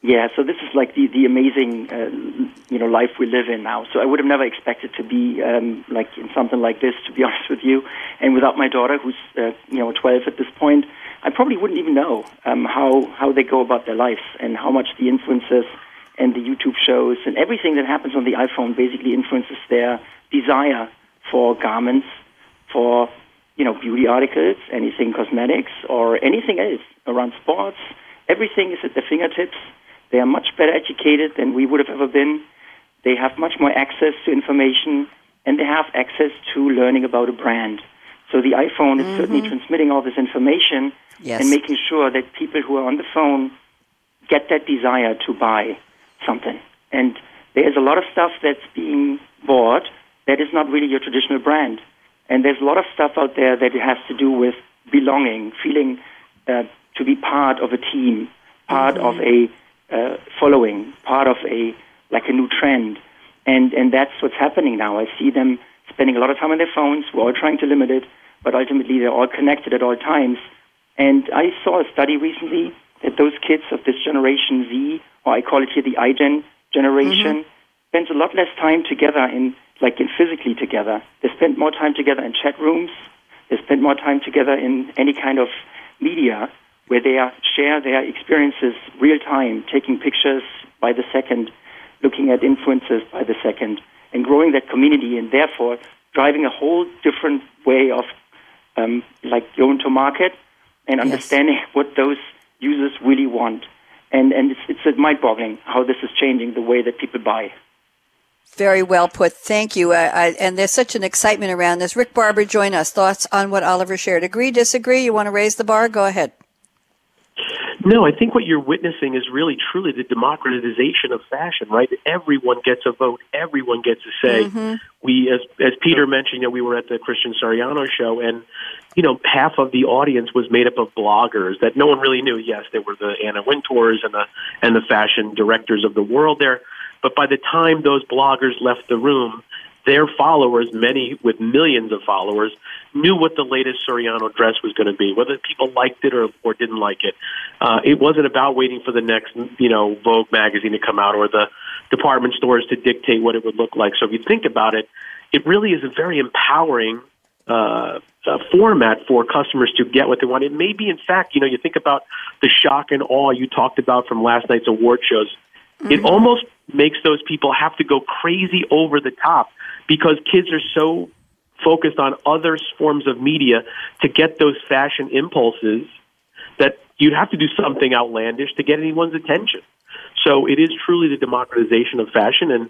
Yeah, so this is like the the amazing uh, you know life we live in now. So I would have never expected to be um, like in something like this, to be honest with you. And without my daughter, who's uh, you know 12 at this point, I probably wouldn't even know um, how how they go about their lives and how much the influences and the YouTube shows and everything that happens on the iPhone basically influences their desire for garments, for you know beauty articles, anything cosmetics, or anything else around sports. Everything is at their fingertips they are much better educated than we would have ever been. They have much more access to information, and they have access to learning about a brand. So the iPhone mm-hmm. is certainly mm-hmm. transmitting all this information yes. and making sure that people who are on the phone get that desire to buy something. And there's a lot of stuff that's being bought that is not really your traditional brand. And there's a lot of stuff out there that has to do with belonging, feeling uh, to be part of a team, part mm-hmm. of a uh, following, part of a like a new trend, and and that's what's happening now. I see them spending a lot of time on their phones. We're all trying to limit it, but ultimately they're all connected at all times. And I saw a study recently that those kids of this generation Z, or I call it here the iGen generation, mm-hmm. spends a lot less time together in like in physically together. They spend more time together in chat rooms. They spend more time together in any kind of media where they are, share their experiences real time, taking pictures by the second, looking at influences by the second, and growing that community, and therefore driving a whole different way of um, like going to market and understanding yes. what those users really want. And and it's it's mind-boggling how this is changing the way that people buy. Very well put. Thank you. Uh, I, and there's such an excitement around this. Rick Barber, join us. Thoughts on what Oliver shared? Agree, disagree? You want to raise the bar? Go ahead. No, I think what you're witnessing is really truly the democratization of fashion, right? Everyone gets a vote. Everyone gets a say. Mm-hmm. We, as, as Peter mentioned, you know, we were at the Christian Siriano show and, you know, half of the audience was made up of bloggers that no one really knew. Yes, there were the Anna Wintours and the, and the fashion directors of the world there. But by the time those bloggers left the room, their followers, many with millions of followers, knew what the latest Siriano dress was going to be, whether people liked it or, or didn't like it. Uh, it wasn't about waiting for the next, you know, Vogue magazine to come out or the department stores to dictate what it would look like. So if you think about it, it really is a very empowering uh, uh, format for customers to get what they want. It may be, in fact, you know, you think about the shock and awe you talked about from last night's award shows. Mm-hmm. It almost makes those people have to go crazy over the top because kids are so focused on other forms of media to get those fashion impulses that you'd have to do something outlandish to get anyone's attention. So it is truly the democratization of fashion, and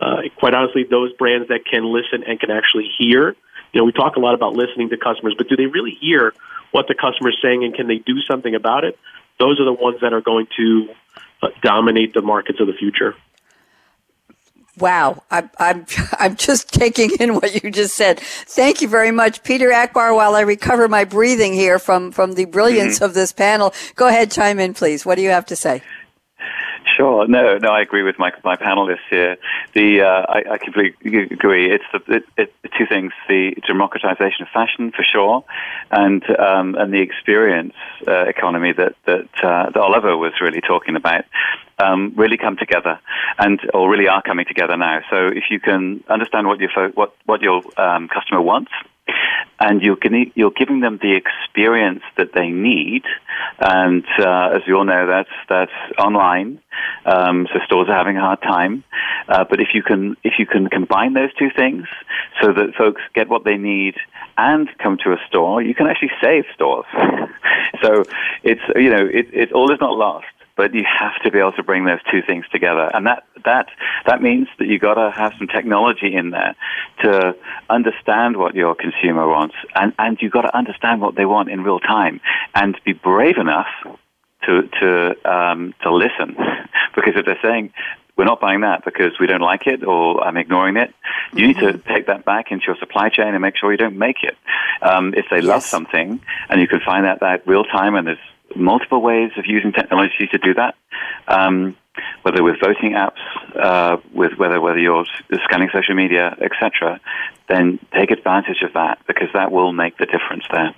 uh, quite honestly, those brands that can listen and can actually hear. You know, we talk a lot about listening to customers, but do they really hear what the customer is saying, and can they do something about it? Those are the ones that are going to uh, dominate the markets of the future. Wow, I'm, I'm, I'm just taking in what you just said. Thank you very much, Peter Akbar. While I recover my breathing here from, from the brilliance mm-hmm. of this panel, go ahead, chime in, please. What do you have to say? Sure. No, no, I agree with my my panelists here. The uh, I, I, completely agree. It's the it, it, two things: the democratization of fashion, for sure, and um, and the experience uh, economy that that, uh, that Oliver was really talking about. Um, really come together, and or really are coming together now. So if you can understand what your what what your um, customer wants, and you're, giving, you're giving them the experience that they need. And uh, as you all know, that's that's online, um, so stores are having a hard time. Uh, but if you can if you can combine those two things, so that folks get what they need and come to a store, you can actually save stores. so it's you know it, it all is not lost but you have to be able to bring those two things together. And that, that, that means that you've got to have some technology in there to understand what your consumer wants. And, and you've got to understand what they want in real time and be brave enough to, to, um, to listen. because if they're saying, we're not buying that because we don't like it or I'm ignoring it. You need to mm-hmm. take that back into your supply chain and make sure you don't make it. Um, if they yes. love something and you can find that that real time and there's multiple ways of using technology to do that. Um, whether with voting apps, uh, with whether whether you're scanning social media, etc., then take advantage of that because that will make the difference there.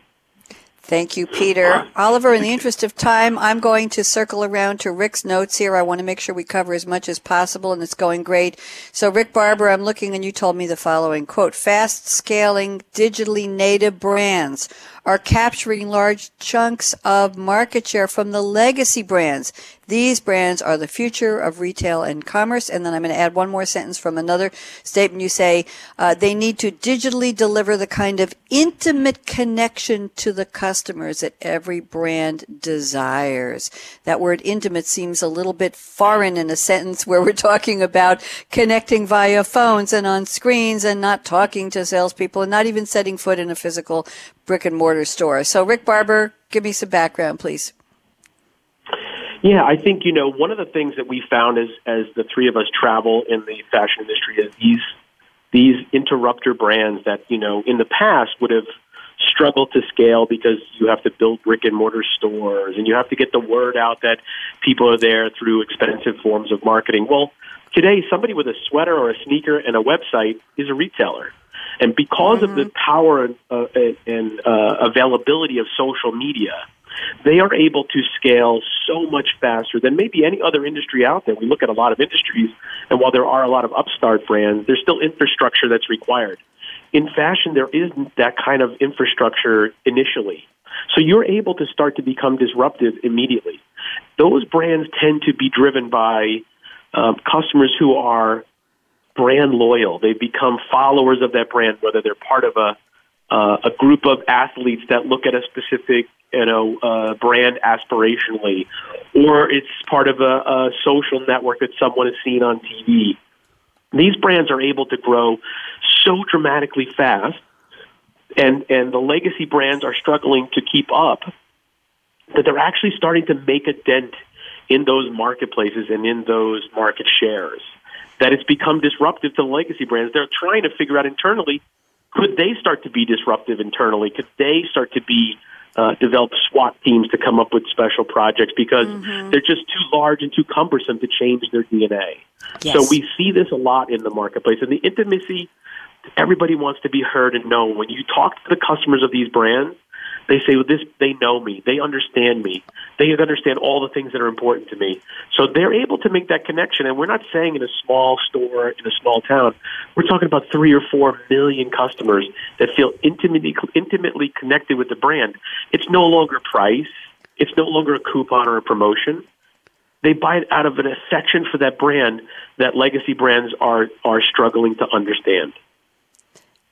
Thank you, Peter. Oliver, in the interest of time, I'm going to circle around to Rick's notes here. I want to make sure we cover as much as possible, and it's going great. So, Rick Barber, I'm looking, and you told me the following quote, fast scaling digitally native brands are capturing large chunks of market share from the legacy brands. These brands are the future of retail and commerce. And then I'm going to add one more sentence from another statement. You say uh, they need to digitally deliver the kind of intimate connection to the customers that every brand desires. That word intimate seems a little bit foreign in a sentence where we're talking about connecting via phones and on screens and not talking to salespeople and not even setting foot in a physical brick and mortar store. So, Rick Barber, give me some background, please. Yeah, I think you know one of the things that we found as as the three of us travel in the fashion industry is these these interrupter brands that you know in the past would have struggled to scale because you have to build brick and mortar stores and you have to get the word out that people are there through expensive forms of marketing. Well, today somebody with a sweater or a sneaker and a website is a retailer. And because mm-hmm. of the mm-hmm. power and, uh, and uh, availability of social media, they are able to scale so much faster than maybe any other industry out there. We look at a lot of industries, and while there are a lot of upstart brands, there's still infrastructure that's required. In fashion, there isn't that kind of infrastructure initially. So you're able to start to become disruptive immediately. Those brands tend to be driven by um, customers who are brand loyal. They become followers of that brand, whether they're part of a uh, a group of athletes that look at a specific you know uh, brand aspirationally, or it's part of a, a social network that someone has seen on TV. These brands are able to grow so dramatically fast, and and the legacy brands are struggling to keep up. That they're actually starting to make a dent in those marketplaces and in those market shares that it's become disruptive to the legacy brands. They're trying to figure out internally could they start to be disruptive internally? Could they start to be uh, develop SWAT teams to come up with special projects because mm-hmm. they're just too large and too cumbersome to change their DNA. Yes. So we see this a lot in the marketplace, and the intimacy. Everybody wants to be heard and known. When you talk to the customers of these brands, they say, well, this, they know me. They understand me. They understand all the things that are important to me. So they're able to make that connection. And we're not saying in a small store, in a small town. We're talking about three or four million customers that feel intimately, intimately connected with the brand. It's no longer price. It's no longer a coupon or a promotion. They buy it out of an affection for that brand that legacy brands are, are struggling to understand.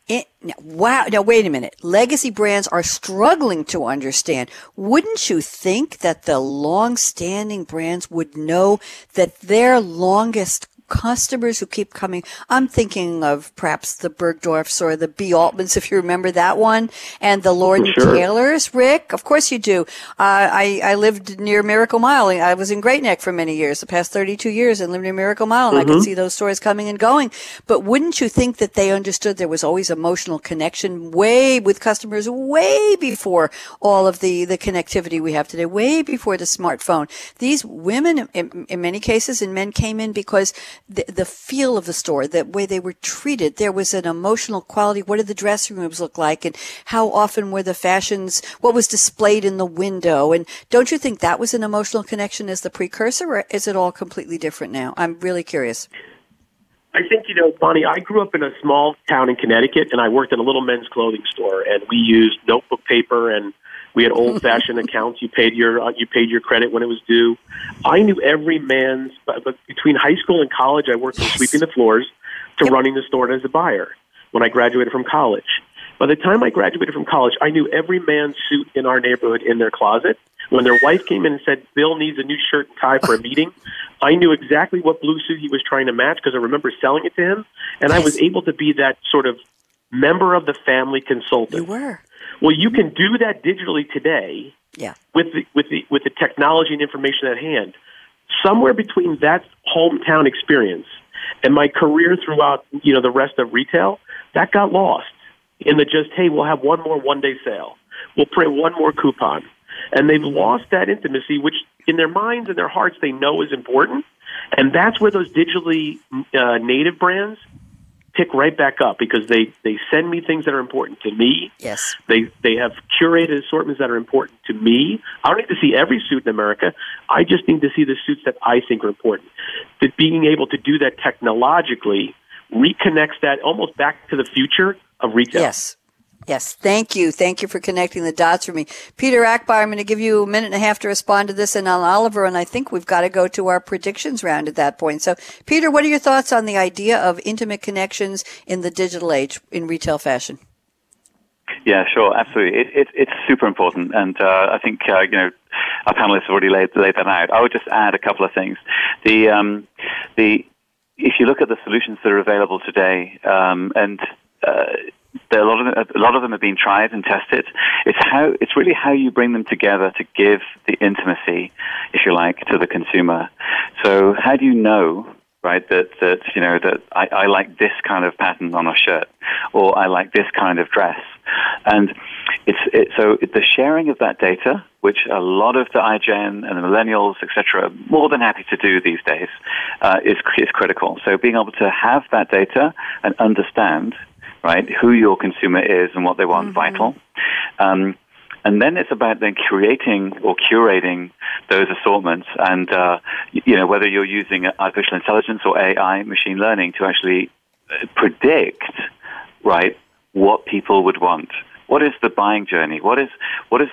It, wow. Now, wait a minute. Legacy brands are struggling to understand. Wouldn't you think that the long standing brands would know that their longest customers who keep coming. I'm thinking of perhaps the Bergdorfs or the B. Altmans, if you remember that one, and the Lord and sure. Taylors. Rick, of course you do. Uh, I I lived near Miracle Mile. I was in Great Neck for many years, the past 32 years, and lived near Miracle Mile, and mm-hmm. I could mm-hmm. see those stores coming and going. But wouldn't you think that they understood there was always emotional connection way with customers way before all of the the connectivity we have today, way before the smartphone. These women, in, in many cases, and men came in because the, the feel of the store, the way they were treated. There was an emotional quality. What did the dressing rooms look like? And how often were the fashions, what was displayed in the window? And don't you think that was an emotional connection as the precursor or is it all completely different now? I'm really curious. I think, you know, Bonnie, I grew up in a small town in Connecticut and I worked in a little men's clothing store and we used notebook paper and we had old fashioned accounts. You paid your uh, you paid your credit when it was due. I knew every man's but, but between high school and college I worked Yes. from sweeping the floors to Yep. running the store as a buyer when I graduated from college. By the time I graduated from college, I knew every man's suit in our neighborhood in their closet. When their wife came in and said, Bill needs a new shirt and tie for a meeting, I knew exactly what blue suit he was trying to match because I remember selling it to him. And I was able to be that sort of member of the family consultant. You were. Well, you can do that digitally today Yeah. with the, with the, with the technology and information at hand. Somewhere between that hometown experience and my career throughout, you know, the rest of retail, that got lost in the just, hey, we'll have one more one day sale. We'll print one more coupon. And they've lost that intimacy, which in their minds and their hearts they know is important. And that's where those digitally uh, native brands pick right back up because they, they send me things that are important to me. Yes. They they have curated assortments that are important to me. I don't need to see every suit in America. I just need to see the suits that I think are important. That being able to do that technologically reconnects that almost back to the future of retail. Yes. Yes. Thank you. Thank you for connecting the dots for me. Peter Akbar, I'm going to give you a minute and a half to respond to this and on Oliver, and I think we've got to go to our predictions round at that point. So, Peter, what are your thoughts on the idea of intimate connections in the digital age in retail fashion? Yeah, sure, absolutely. It, it, it's super important, and uh, I think uh, you know our panelists have already laid, laid that out. I would just add a couple of things. The um, the if you look at the solutions that are available today, um, and uh, a lot of them, a lot of them have been tried and tested. It's how it's really how you bring them together to give the intimacy, if you like, to the consumer. So how do you know right? That that you know that I, I like this kind of pattern on a shirt, or I like this kind of dress, and it's it, so the sharing of that data, which a lot of the iGen and the millennials, etc., are more than happy to do these days, uh, is is critical. So being able to have that data and understand, right, who your consumer is and what they want, vital. Um, and then it's about then creating or curating those assortments, and uh, you know whether you're using artificial intelligence or AI, machine learning, to actually uh, predict, right, what people would want. What is the buying journey? What is what is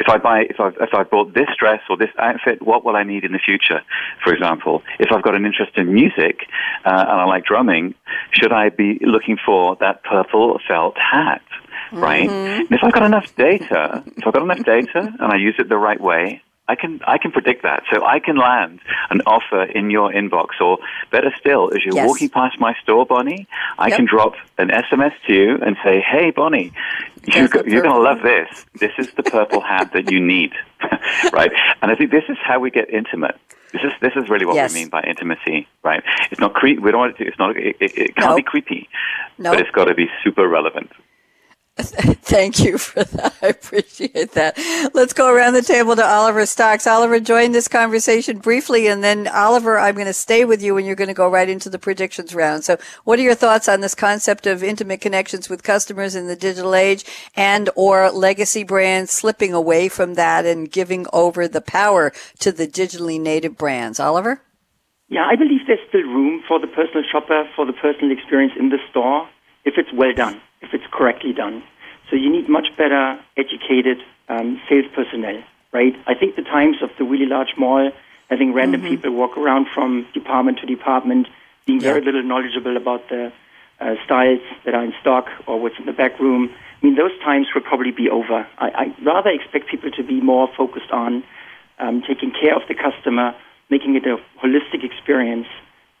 if I buy if I if I bought this dress or this outfit? What will I need in the future? For example, if I've got an interest in music uh, and I like drumming, should I be looking for that purple felt hat? right? And if I've got enough data, if I've got enough data and I use it the right way, I can I can predict that. So I can land an offer in your inbox, or better still, as you're Yes. walking past my store, Bonnie, I Yep. can drop an SMS to you and say, "Hey, Bonnie, you, go, you're going to love this. This is the purple hat that you need, right?" And I think this is how we get intimate. This is this is really what Yes. we mean by intimacy, right? It's not creep. We don't want it to. It's not. It, it, it can't No. be creepy, No. but it's got to be super relevant. Thank you for that. I appreciate that. Let's go around the table to Oliver Stocks. Oliver, join this conversation briefly, and then Oliver, I'm going to stay with you, and you're going to go right into the predictions round. So, what are your thoughts on this concept of intimate connections with customers in the digital age, and or legacy brands slipping away from that and giving over the power to the digitally native brands? Oliver. Yeah, I believe there's still room for the personal shopper, for the personal experience in the store, if it's well done, if it's correctly done. So you need much better educated um, sales personnel, right? I think the times of the really large mall, having random people walk around from department to department, being very Yeah. little knowledgeable about the uh, styles that are in stock or what's in the back room. I mean, those times will probably be over. I, I rather expect people to be more focused on um, taking care of the customer, making it a holistic experience,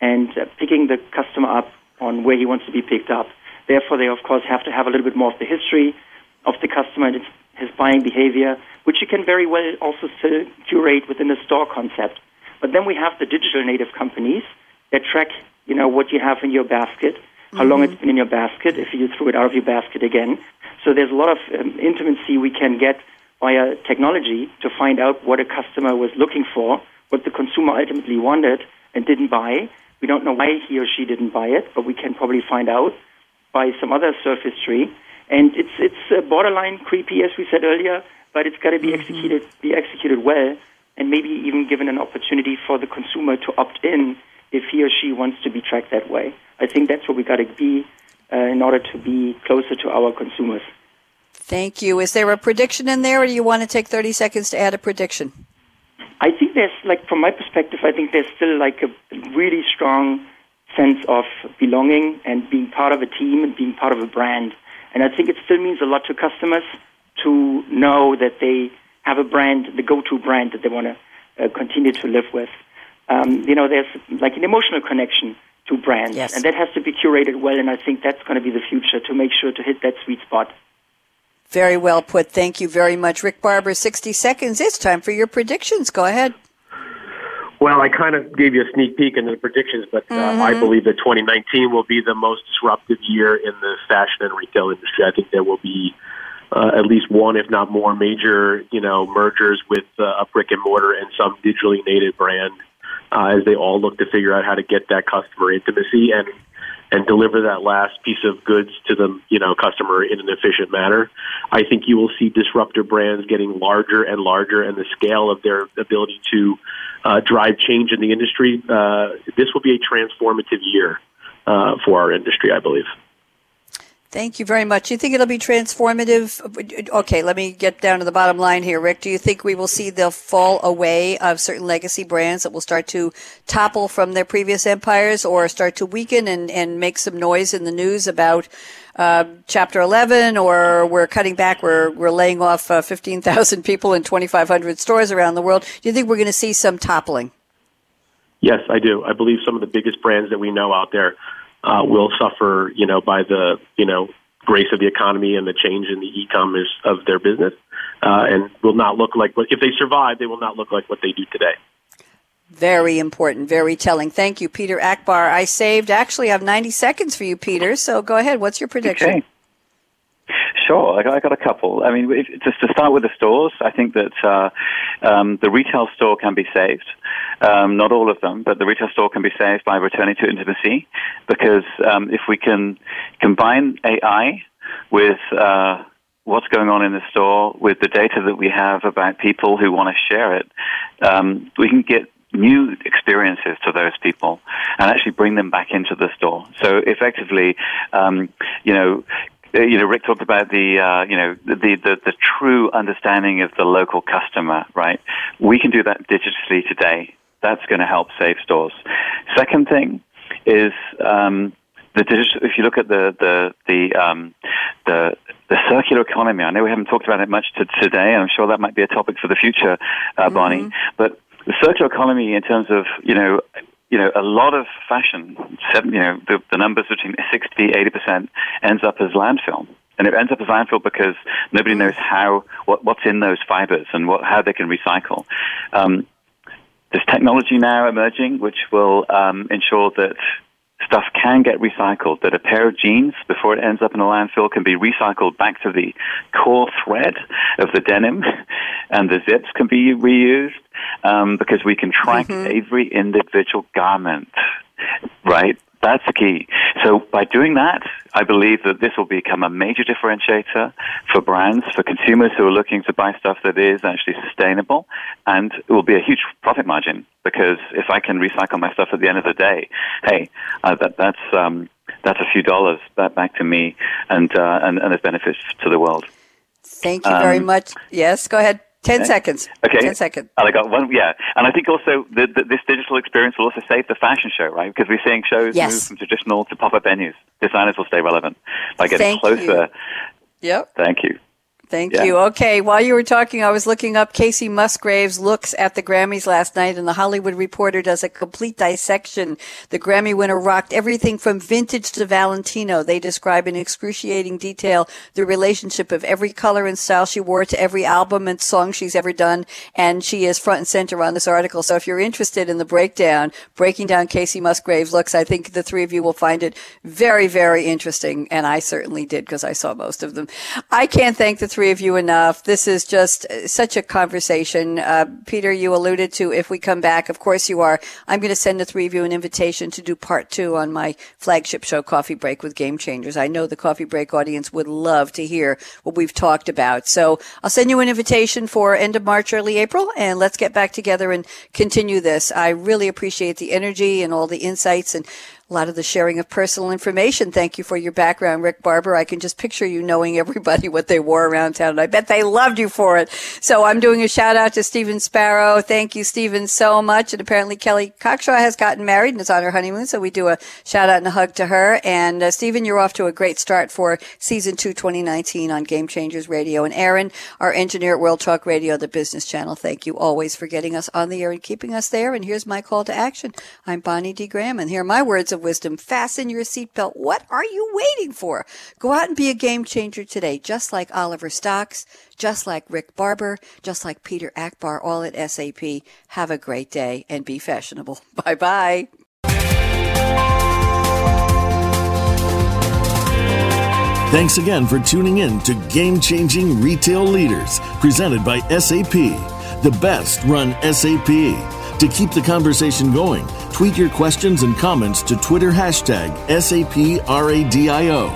and uh, picking the customer up on where he wants to be picked up. Therefore, they of course have to have a little bit more of the history of the customer and his, his buying behavior, which you can very well also curate within the store concept. But then we have the digital native companies that track, you know, what you have in your basket, how long it's been in your basket, if you threw it out of your basket again. So there's a lot of um, intimacy we can get via technology to find out what a customer was looking for, what the consumer ultimately wanted and didn't buy. We don't know why he or she didn't buy it, but we can probably find out by some other surf history. And it's it's uh, borderline creepy, as we said earlier, but it's got to be executed be executed well, and maybe even given an opportunity for the consumer to opt in if he or she wants to be tracked that way. I think that's what we got to be uh, in order to be closer to our consumers. Thank you. Is there a prediction in there, or do you want to take 30 seconds to add a prediction? I think there's, like, from my perspective, I think there's still, like, a really strong sense of belonging and being part of a team and being part of a brand. And I think it still means a lot to customers to know that they have a brand, the go-to brand that they want to uh, continue to live with. Um, you know, there's like an emotional connection to brands, yes. and that has to be curated well. And I think that's going to be the future to make sure to hit that sweet spot. Very well put. Thank you very much, Rick Barber. Sixty seconds. It's time for your predictions. Go ahead. Well, I kind of gave you a sneak peek into the predictions, but uh, mm-hmm. I believe that 2019 will be the most disruptive year in the fashion and retail industry. I think there will be uh, at least one, if not more, major you know mergers with uh, a brick and mortar and some digitally native brand uh, as they all look to figure out how to get that customer intimacy and and deliver that last piece of goods to the you know customer in an efficient manner. I think you will see disruptor brands getting larger and larger, and the scale of their ability to uh, drive change in the industry. Uh, this will be a transformative year uh, for our industry, I believe. Thank you very much. You think it'll be transformative? Okay, let me get down to the bottom line here, Rick. Do you think we will see the fall away of certain legacy brands that will start to topple from their previous empires or start to weaken and, and make some noise in the news about uh, Chapter 11 or we're cutting back, we're, we're laying off uh, 15,000 people in 2,500 stores around the world? Do you think we're going to see some toppling? Yes, I do. I believe some of the biggest brands that we know out there uh, will suffer, you know, by the, you know, grace of the economy and the change in the e-commerce of their business, uh, and will not look like what if they survive, they will not look like what they do today. Very important, very telling. Thank you, Peter Akbar. I saved actually I have 90 seconds for you, Peter. So go ahead. What's your prediction? Okay. Sure, I got, got a couple. I mean, if, just to start with the stores, I think that uh, um, the retail store can be saved. Um, not all of them, but the retail store can be saved by returning to intimacy because um, if we can combine AI with uh, what's going on in the store, with the data that we have about people who want to share it, um, we can get new experiences to those people and actually bring them back into the store. So effectively, um, you know, uh, you know, Rick talked about the, uh, you know, the, the, the true understanding of the local customer, right? We can do that digitally today. That's going to help save stores. Second thing is, um, the digital, if you look at the, the, the, um, the, the circular economy, I know we haven't talked about it much to, today, and I'm sure that might be a topic for the future, uh, Bonnie, mm-hmm. but the circular economy in terms of, you know, you know, a lot of fashion, seven, you know, the, the numbers between 60, 80% ends up as landfill. And it ends up as landfill because nobody knows how, what, what's in those fibers and what, how they can recycle. Um, there's technology now emerging which will um, ensure that stuff can get recycled, that a pair of jeans, before it ends up in a landfill, can be recycled back to the core thread of the denim, and the zips can be reused um, because we can track mm-hmm. every individual garment, right? That's the key. So by doing that, I believe that this will become a major differentiator for brands, for consumers who are looking to buy stuff that is actually sustainable, and it will be a huge profit margin because if I can recycle my stuff at the end of the day, hey, uh, that, that's um, that's a few dollars back, back to me, and, uh, and and there's benefits to the world. Thank you um, very much. Yes, go ahead. Ten okay. seconds. Okay. Ten seconds. And I got one. Yeah, and I think also the, the, this digital experience will also save the fashion show, right? Because we're seeing shows yes. move from traditional to pop-up venues. Designers will stay relevant by getting Thank closer. You. Yep. Thank you. Thank yeah. you. Okay, while you were talking, I was looking up Kacey Musgraves' looks at the Grammys last night, and the Hollywood Reporter does a complete dissection. The Grammy winner rocked everything from vintage to Valentino. They describe in excruciating detail the relationship of every color and style she wore to every album and song she's ever done, and she is front and center on this article. So if you're interested in the breakdown, breaking down Kacey Musgraves' looks, I think the three of you will find it very, very interesting, and I certainly did because I saw most of them. I can't thank the three of you enough. This is just such a conversation. Uh, Peter, you alluded to if we come back, of course you are. I'm going to send the three of you an invitation to do part two on my flagship show, Coffee Break with Game Changers. I know the Coffee Break audience would love to hear what we've talked about. So I'll send you an invitation for end of March, early April, and let's get back together and continue this. I really appreciate the energy and all the insights and a lot of the sharing of personal information. Thank you for your background, Rick Barber. I can just picture you knowing everybody what they wore around town. And I bet they loved you for it. So I'm doing a shout out to Stephen Sparrow. Thank you, Stephen, so much. And apparently Kelly Cockshaw has gotten married and is on her honeymoon. So we do a shout out and a hug to her. And uh, Stephen, you're off to a great start for season two, 2019 on Game Changers Radio. And Aaron, our engineer at World Talk Radio, the business channel. Thank you always for getting us on the air and keeping us there. And here's my call to action. I'm Bonnie D. Graham and here are my words of wisdom. Fasten your seatbelt. What are you waiting for? Go out and be a game changer today, just like Oliver Stocks, just like Rick Barber, just like Peter Akbar, all at SAP. Have a great day and be fashionable. Bye bye. Thanks again for tuning in to Game Changing Retail Leaders, presented by SAP. The best run SAP. To keep the conversation going, tweet your questions and comments to Twitter hashtag SAPRADIO.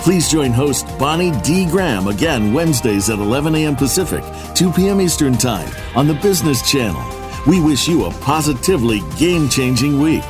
Please join host Bonnie D. Graham again Wednesdays at 11 a.m. Pacific, 2 p.m. Eastern Time on the Business Channel. We wish you a positively game changing week.